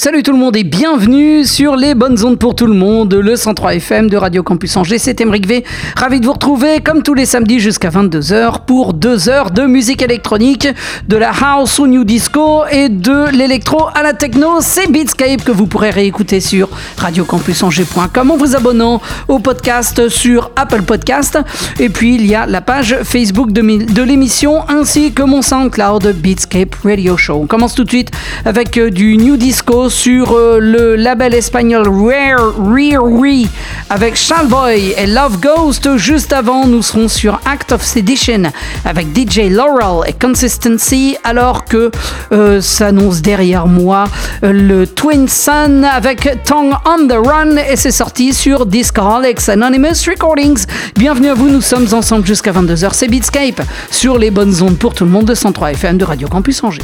Salut tout le monde et bienvenue sur les bonnes ondes pour tout le monde, le 103 FM de Radio Campus Angers. C'est Emeric V. Ravi de vous retrouver comme tous les samedis jusqu'à 22h pour deux heures de musique électronique, de la house au new disco et de l'électro à la techno. C'est Beatscape que vous pourrez réécouter sur radiocampusangers.com en vous abonnant au podcast sur Apple Podcast. Et puis il y a la page Facebook de, l'émission ainsi que mon SoundCloud Beatscape Radio Show. On commence tout de suite avec euh, du new disco sur euh, le label espagnol Rare Rare avec Boy et Love Ghost. Juste avant, nous serons sur Act of Sedition avec DJ Laurel et Consistency, alors que euh, s'annonce derrière moi euh, le Twin Sun avec Tongue on the Run et c'est sorti sur Discoholics Anonymous Recordings. Bienvenue à vous, nous sommes ensemble jusqu'à 22h. C'est Beatscape sur les bonnes ondes pour tout le monde de 103 FM de Radio Campus Angers.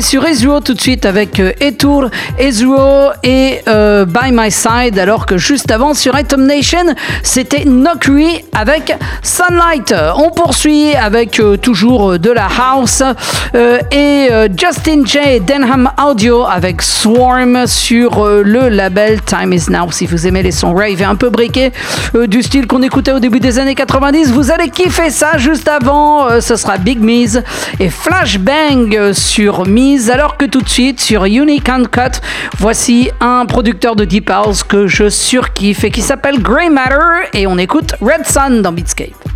Sur Ezreal tout de suite avec euh, Etour, Ezreal et euh, By My Side, alors que juste avant sur Item Nation, c'était Nokri avec Sunlight. On poursuit avec euh, toujours de la house et Justin J. Denham Audio avec Swarm sur le label Time Is Now. Si vous aimez les sons rave et un peu briqués du style qu'on écoutait au début des années 90, vous allez kiffer ça. Juste avant, ce sera Big Miz et Flashbang sur Miz, alors que tout de suite sur Unique Uncut, voici un producteur de Deep House que je surkiffe et qui s'appelle Grey Matter et on écoute Red Sun pandomickej.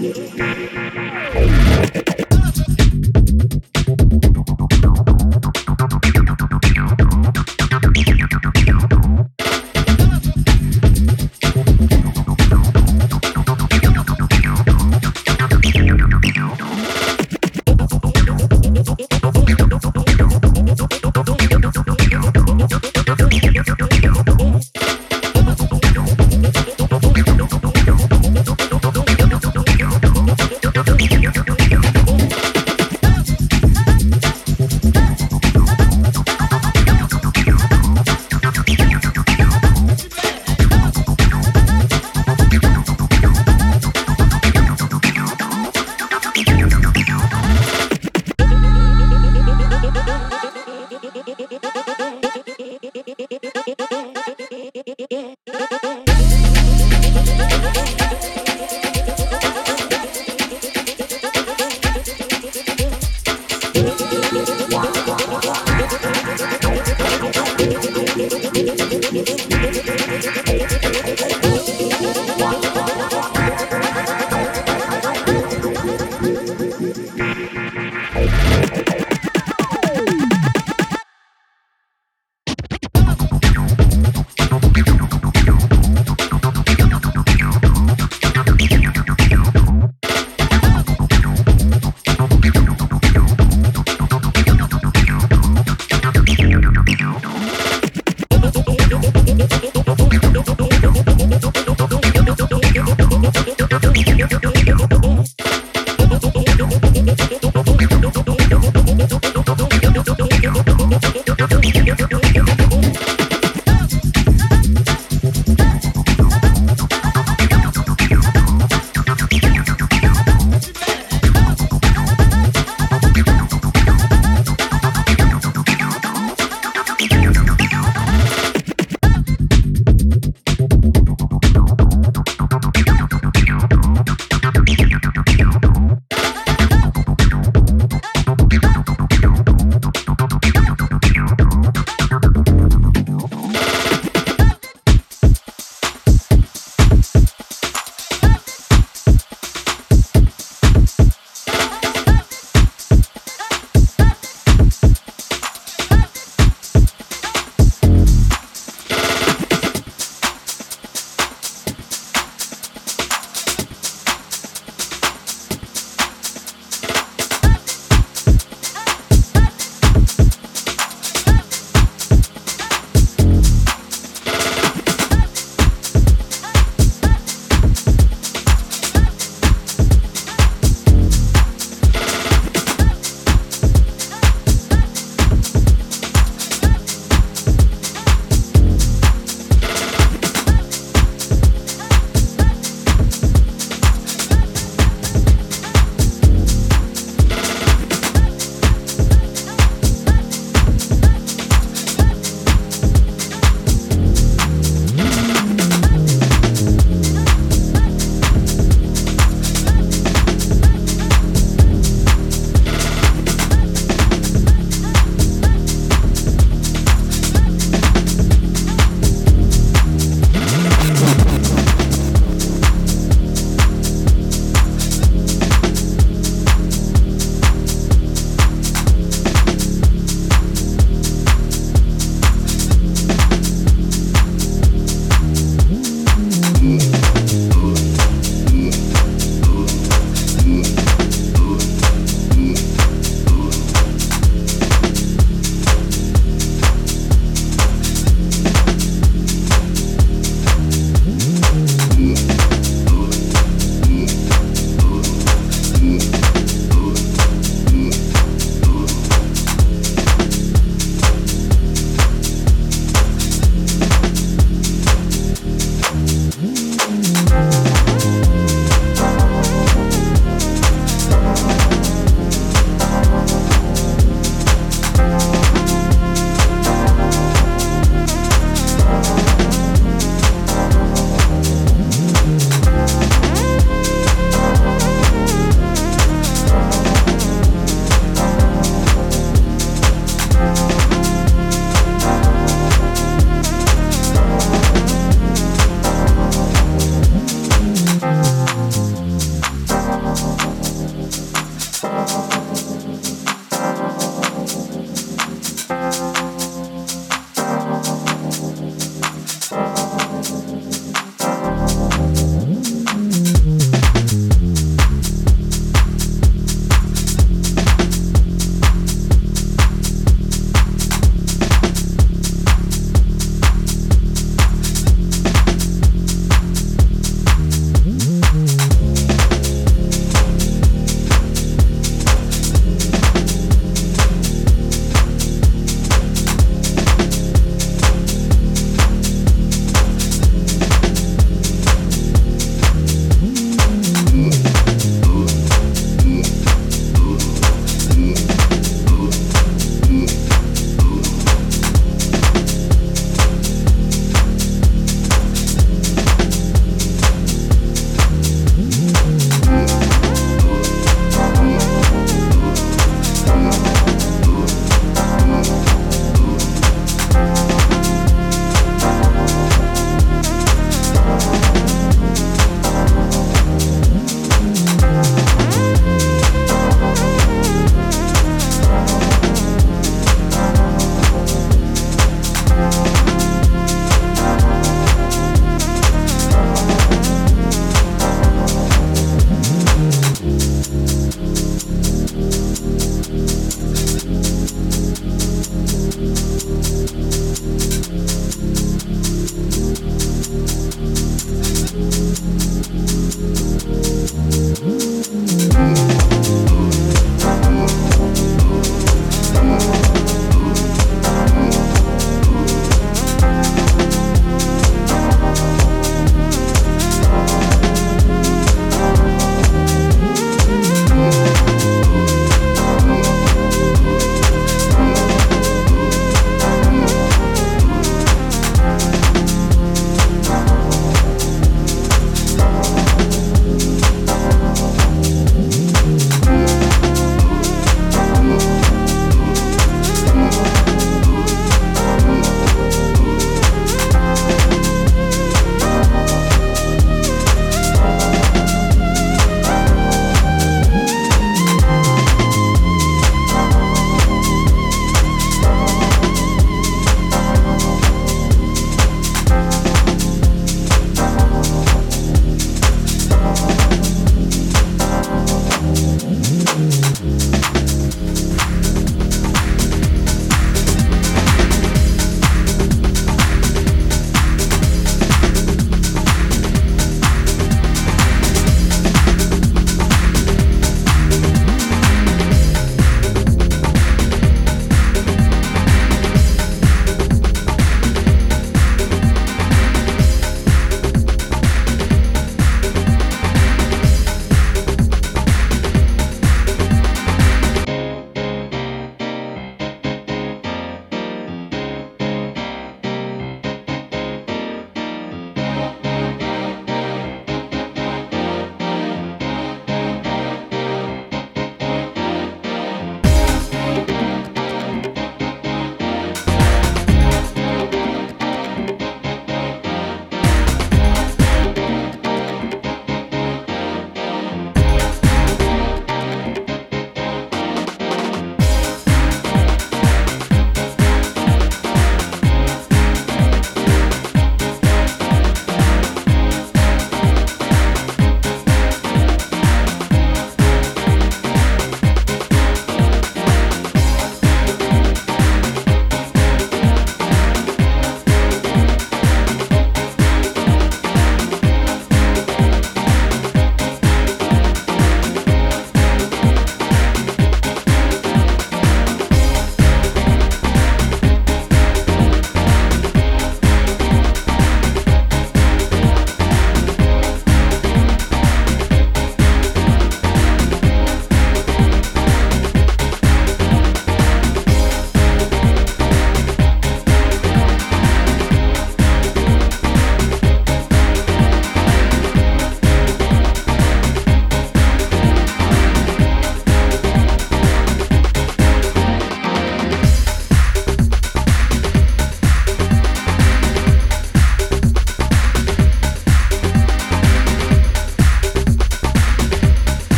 Yeah.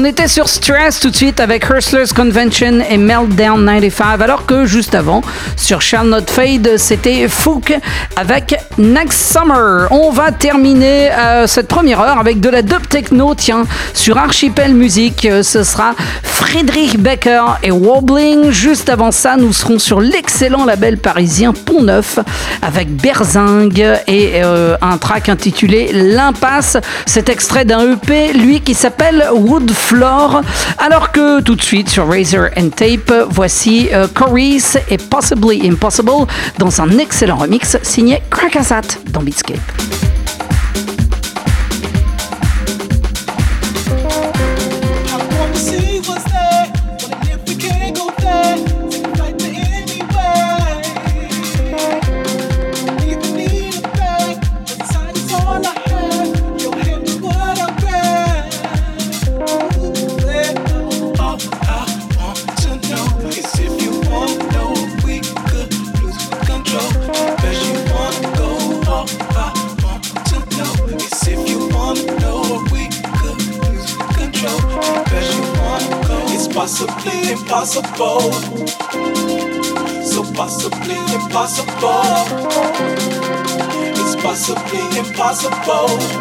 On était sur Stress tout de suite avec Hurslers Convention et Meltdown 95, alors que juste avant, sur Shall Not Fade, c'était Fook avec Next Summer. On va terminer euh, cette première heure avec de la dub techno, tiens, sur Archipel Music, euh, ce sera Friedrich Becker et Wobbling. Juste avant ça, nous serons sur l'excellent label parisien Pont Neuf avec Berzingue et euh, un track intitulé L'Impasse. Cet extrait d'un EP, lui, qui s'appelle Wood Floor. Alors que tout de suite sur Razor and Tape, voici euh, et Possibly Impossible dans un excellent remix signé Crackazat dans Beatscape. Impossible.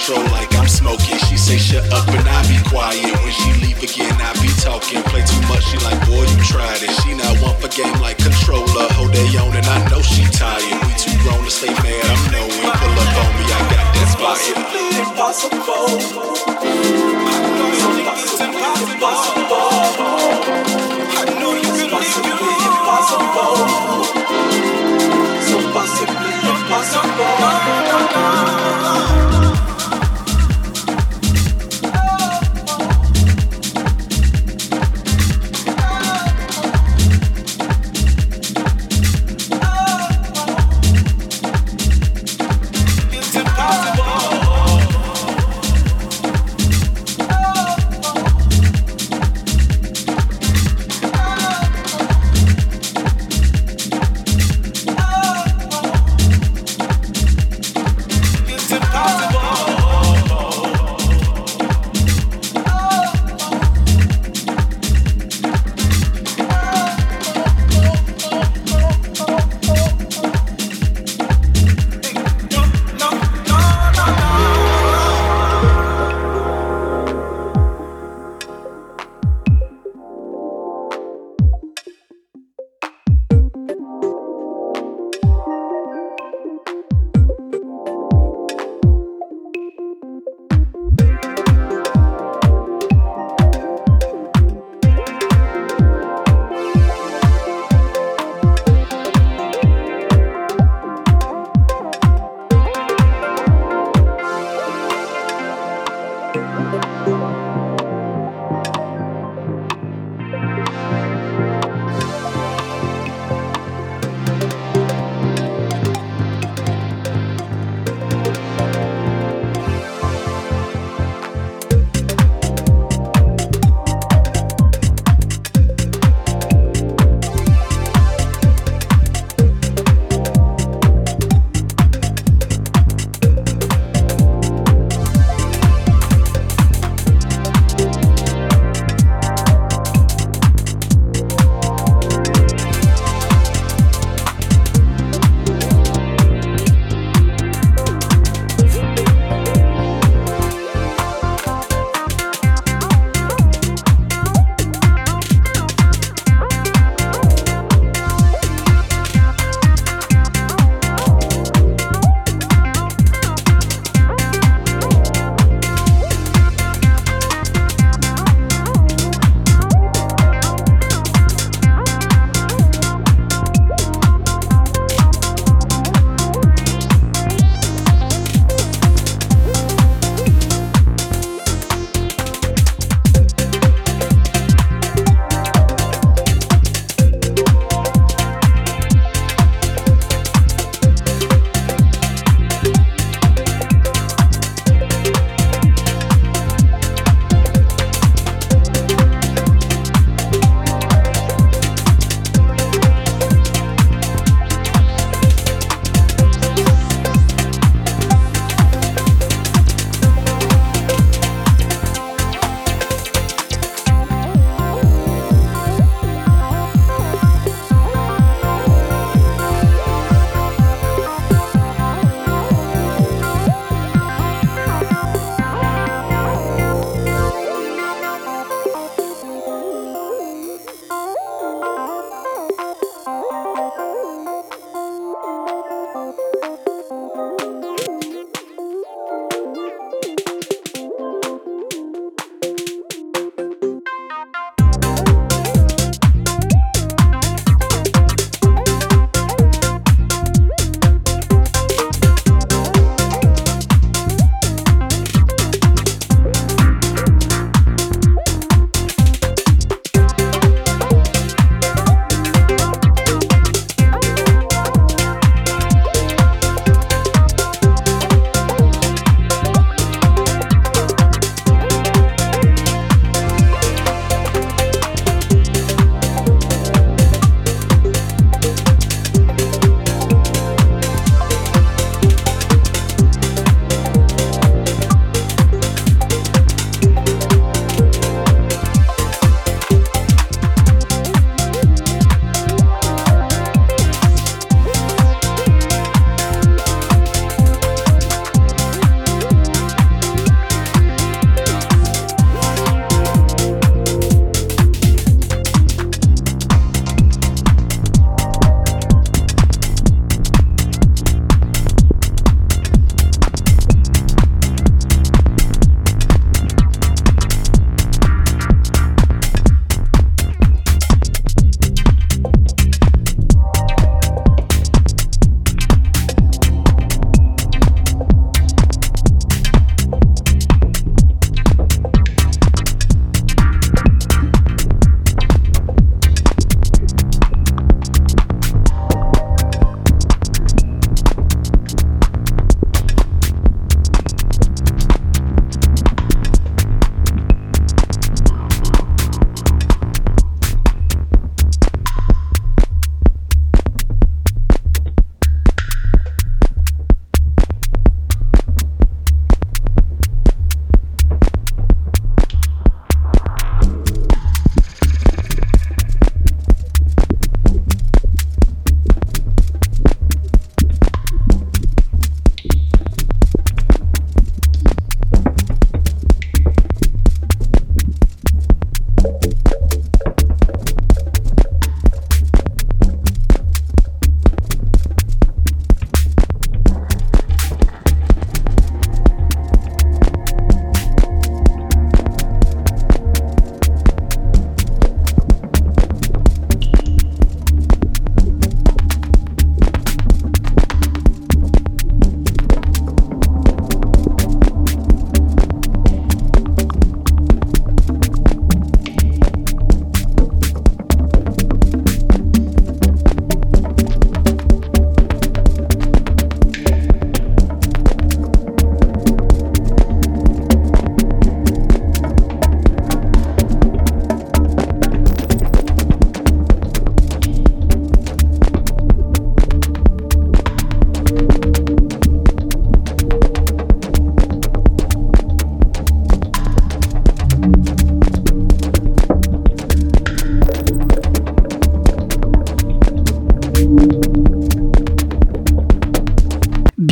control like I'm smoking. She say shut up and I be quiet. When she leave again, I be talking. Play too much, she like, boy, you tried it. She not one for game like controller. Hold they on and I know she tired. We too grown to stay mad, I'm knowing. Pull up on me, I got that spot. Impossible. I know you can impossible. So possibly.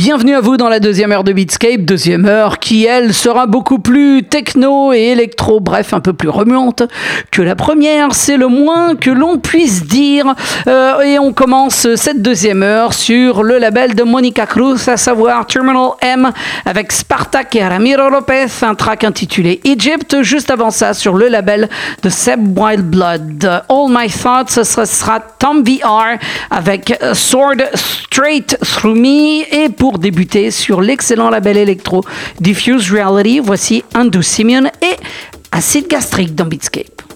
Bienvenue à vous dans la deuxième heure de Beatscape, deuxième heure qui, elle, sera beaucoup plus techno et électro, bref, un peu plus remuante que la première, c'est le moins que l'on puisse dire. Euh, et on commence cette deuxième heure sur le label de Monica Cruz, à savoir Terminal M, avec Spartak et Ramiro Lopez, un track intitulé Egypt, juste avant ça sur le label de Seb Wildblood. All My Thoughts, ce sera Tom VR avec Sword Straight Through Me et pour débuter sur l'excellent label électro Diffuse Reality, voici Andrew Simeon et Acide Gastrique dans Beatscape.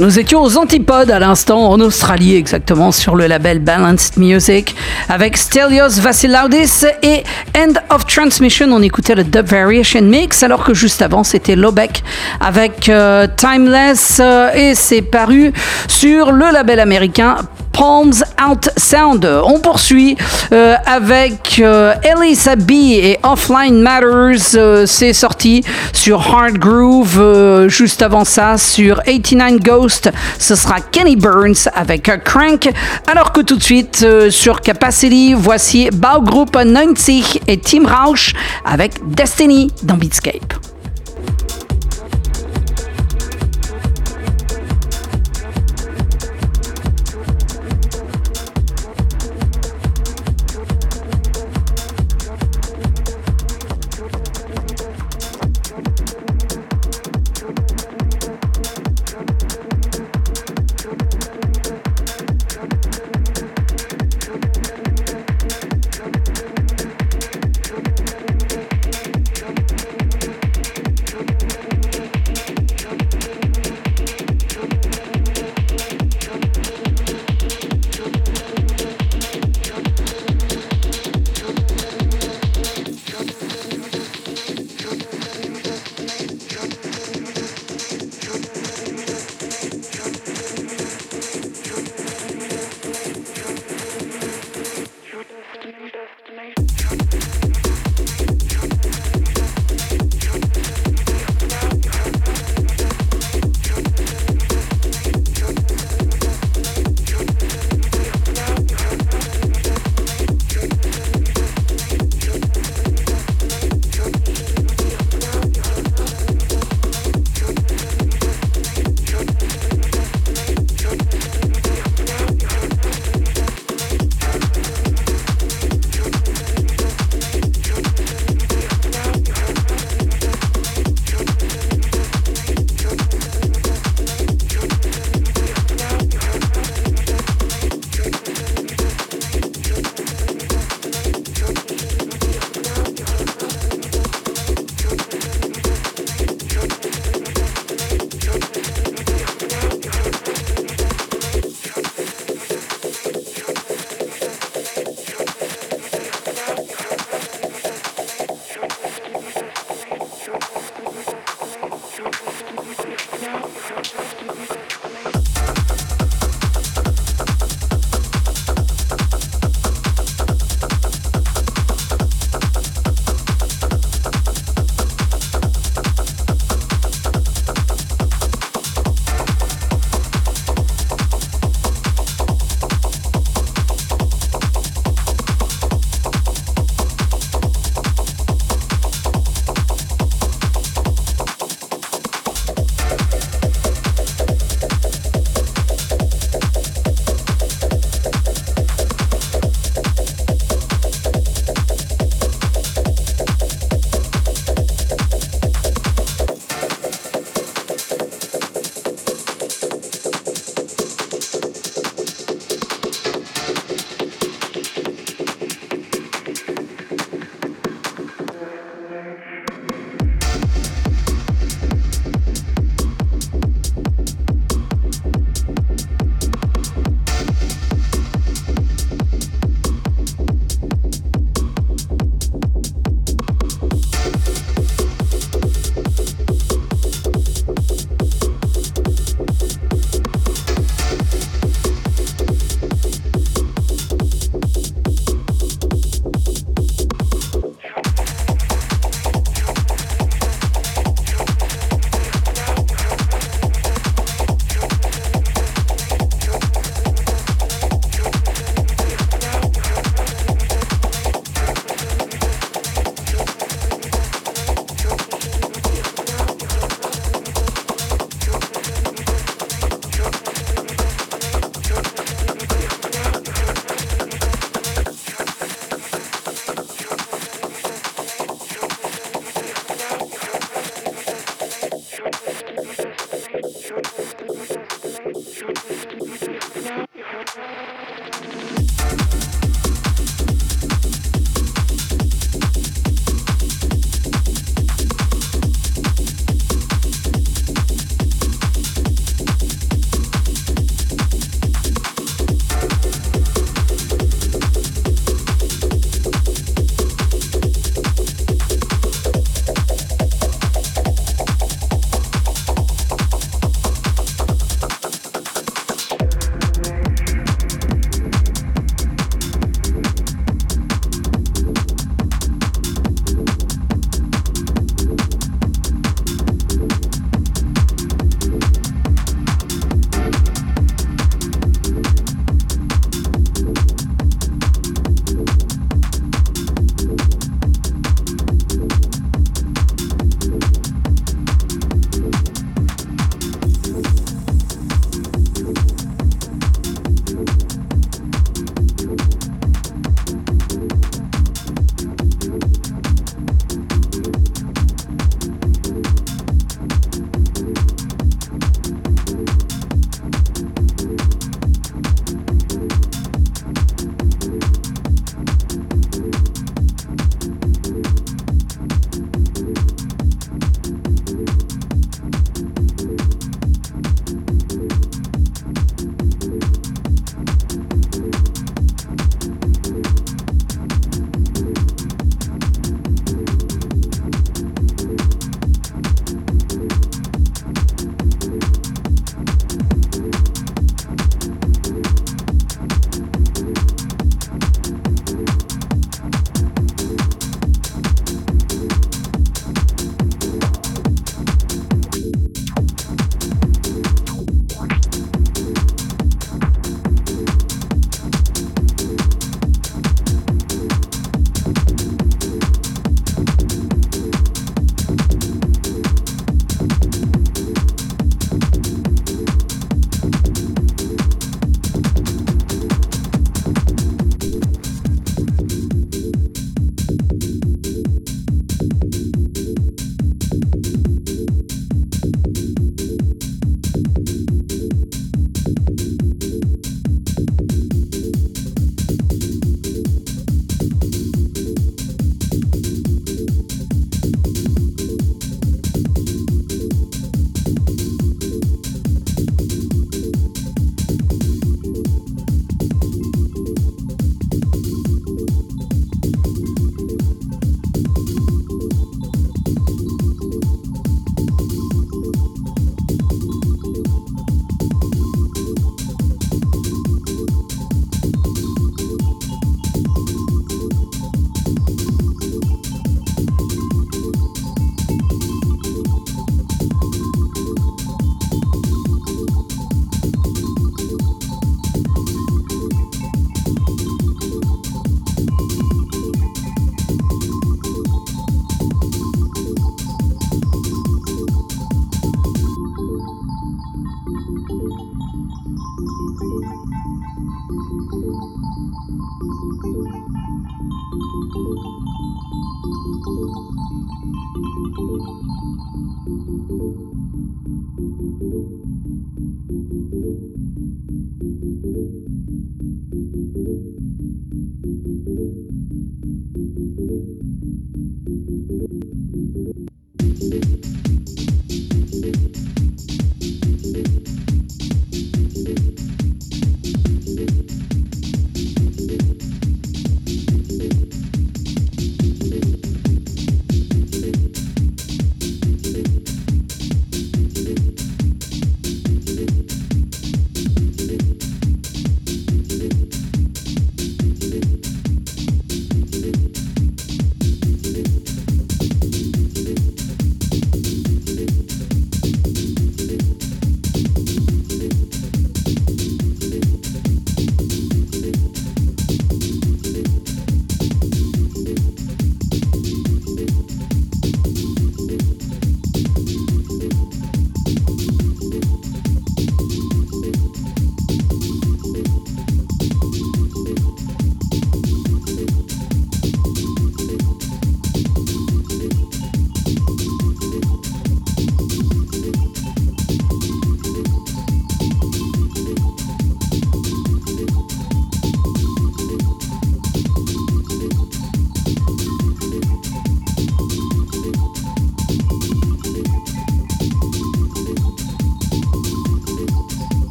Nous étions aux antipodes à l'instant, en Australie exactement, sur le label Balanced Music, avec Stelios Vassilaudis et End of Transmission. On écoutait le Dub Variation Mix, alors que juste avant, c'était Lobeck avec euh, Timeless, euh, et c'est paru sur le label américain Out Sound. On poursuit euh, avec euh, Elisa B et Offline Matters. Euh, c'est sorti sur Hard Groove. juste avant ça, sur 89 Ghost, ce sera Kenny Burns avec Crank. Alors que tout de suite, sur Capacity, voici Baugroup 90 et Team Rausch avec Destiny dans Beatscape.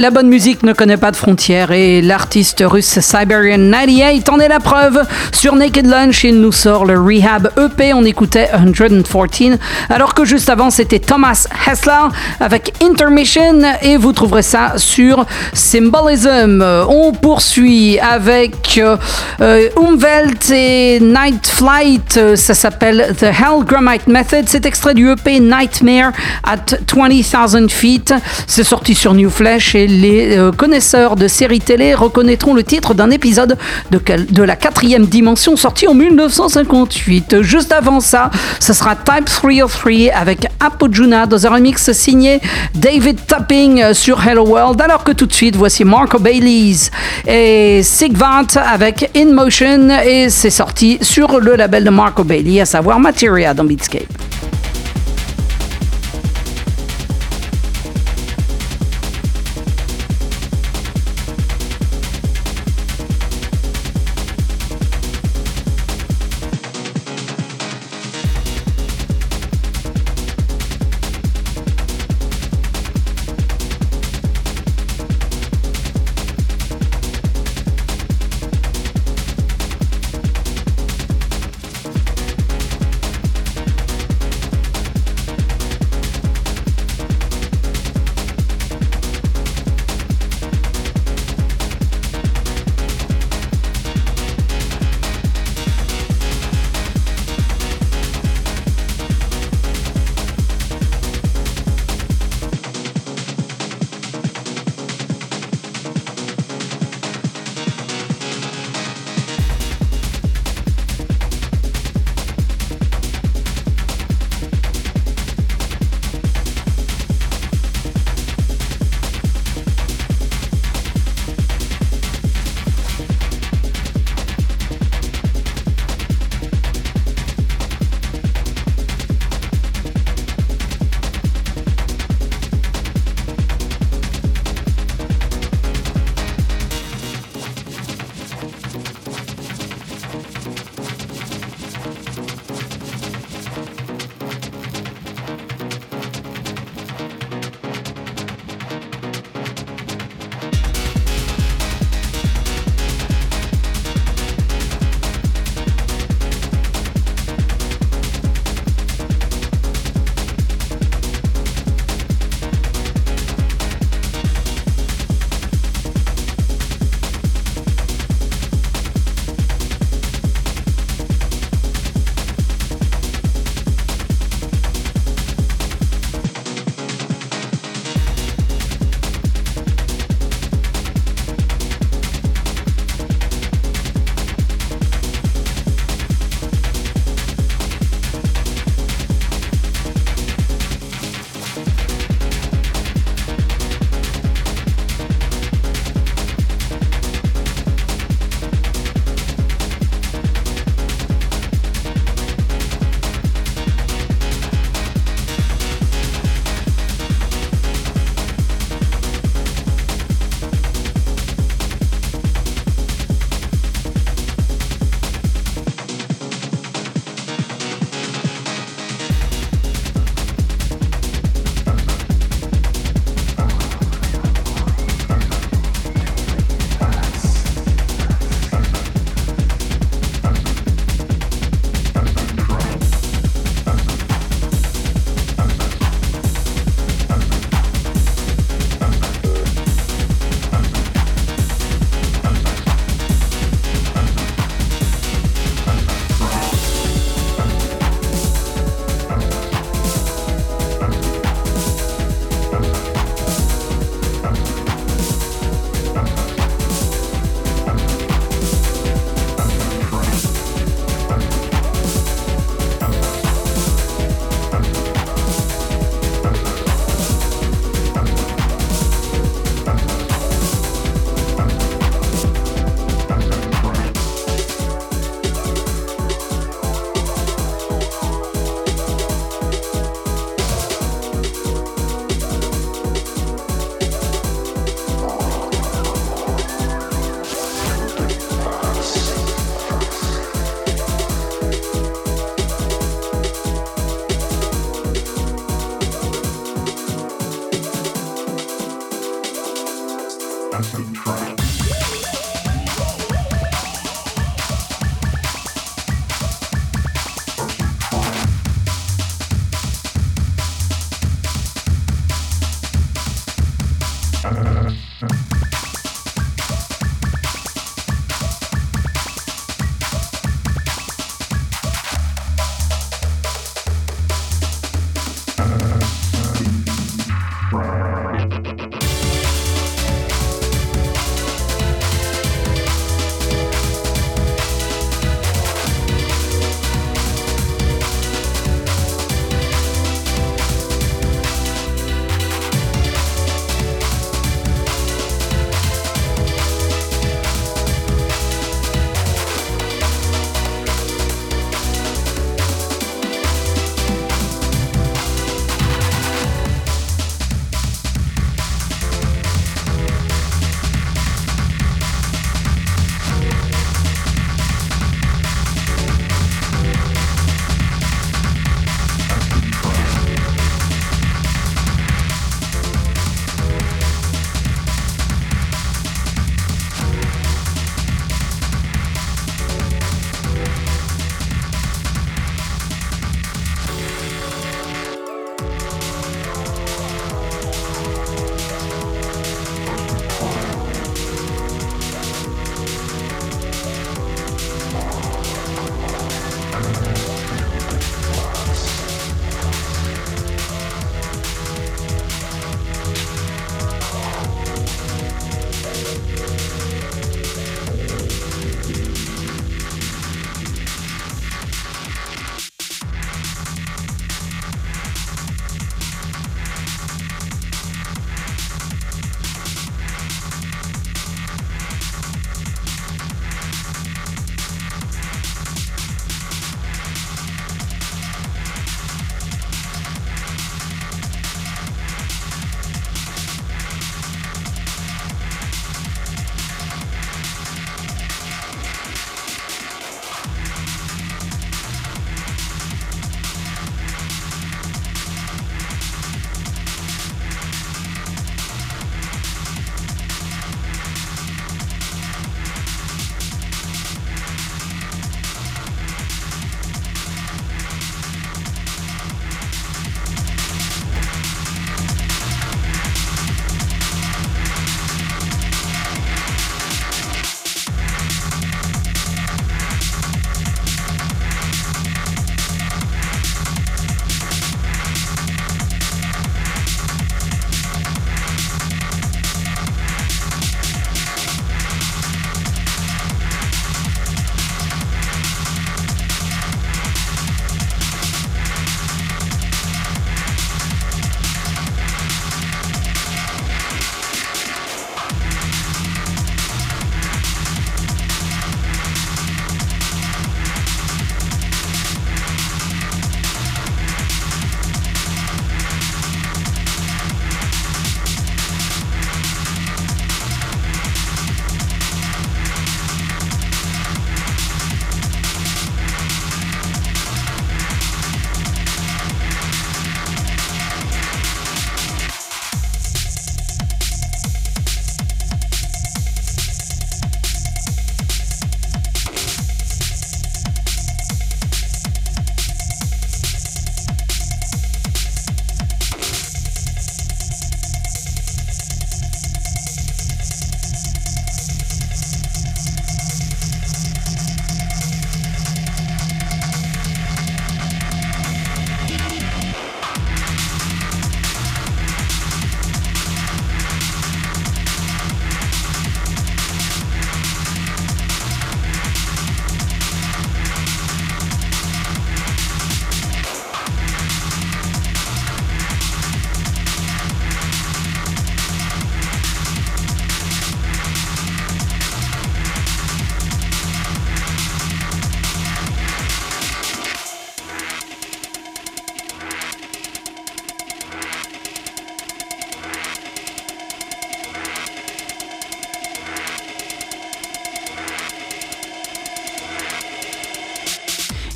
La bonne musique ne connaît pas de frontières et l'artiste russe Siberian 98 en est la preuve. Sur Naked Lunch, il nous sort le Rehab EP, on écoutait 114, alors que juste avant c'était Thomas Hessler avec Intermission et vous trouverez ça sur Symbolism. On poursuit avec euh, Umwelt et Night Flight, ça s'appelle The Hellgramite Method, c'est extrait du EP Nightmare at 20,000 Feet. C'est sorti sur New Flash et les euh, connaisseurs de séries télé reconnaîtront le titre d'un épisode de, la quatrième dimension sorti en 1958. Juste avant ça, ce sera Type 303 avec Apojuna dans un remix signé David Tapping sur Hello World. Alors que tout de suite, voici Marco Baileys et Sigvant avec In Motion et c'est sorti sur le label de Marco Bailey, à savoir Materia dans Beatscape.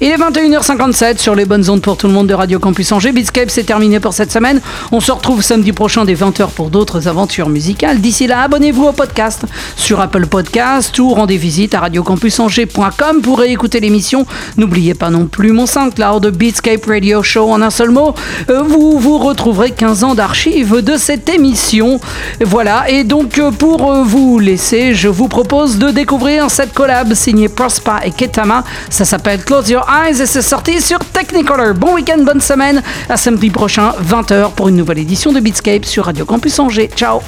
Il est 21h57 sur les bonnes ondes pour tout le monde de Radio Campus Angers. Beatscape, c'est terminé pour cette semaine. On se retrouve samedi prochain dès 20h pour d'autres aventures musicales. D'ici là, abonnez-vous au podcast sur Apple Podcast ou rendez visite à radiocampusangers.com pour réécouter l'émission. N'oubliez pas non plus mon SoundCloud Beatscape Radio Show en un seul mot. Euh, vous vous retrouverez 15 ans d'archives de cette émission. Voilà, et donc euh, pour euh, vous laisser, je vous propose de découvrir cette collab signée Prospa et Ketama. Ça s'appelle Close Your Et c'est sorti sur Technicolor. Bon week-end, bonne semaine. À samedi prochain, 20h pour une nouvelle édition de Beatscape sur Radio Campus Angers. Ciao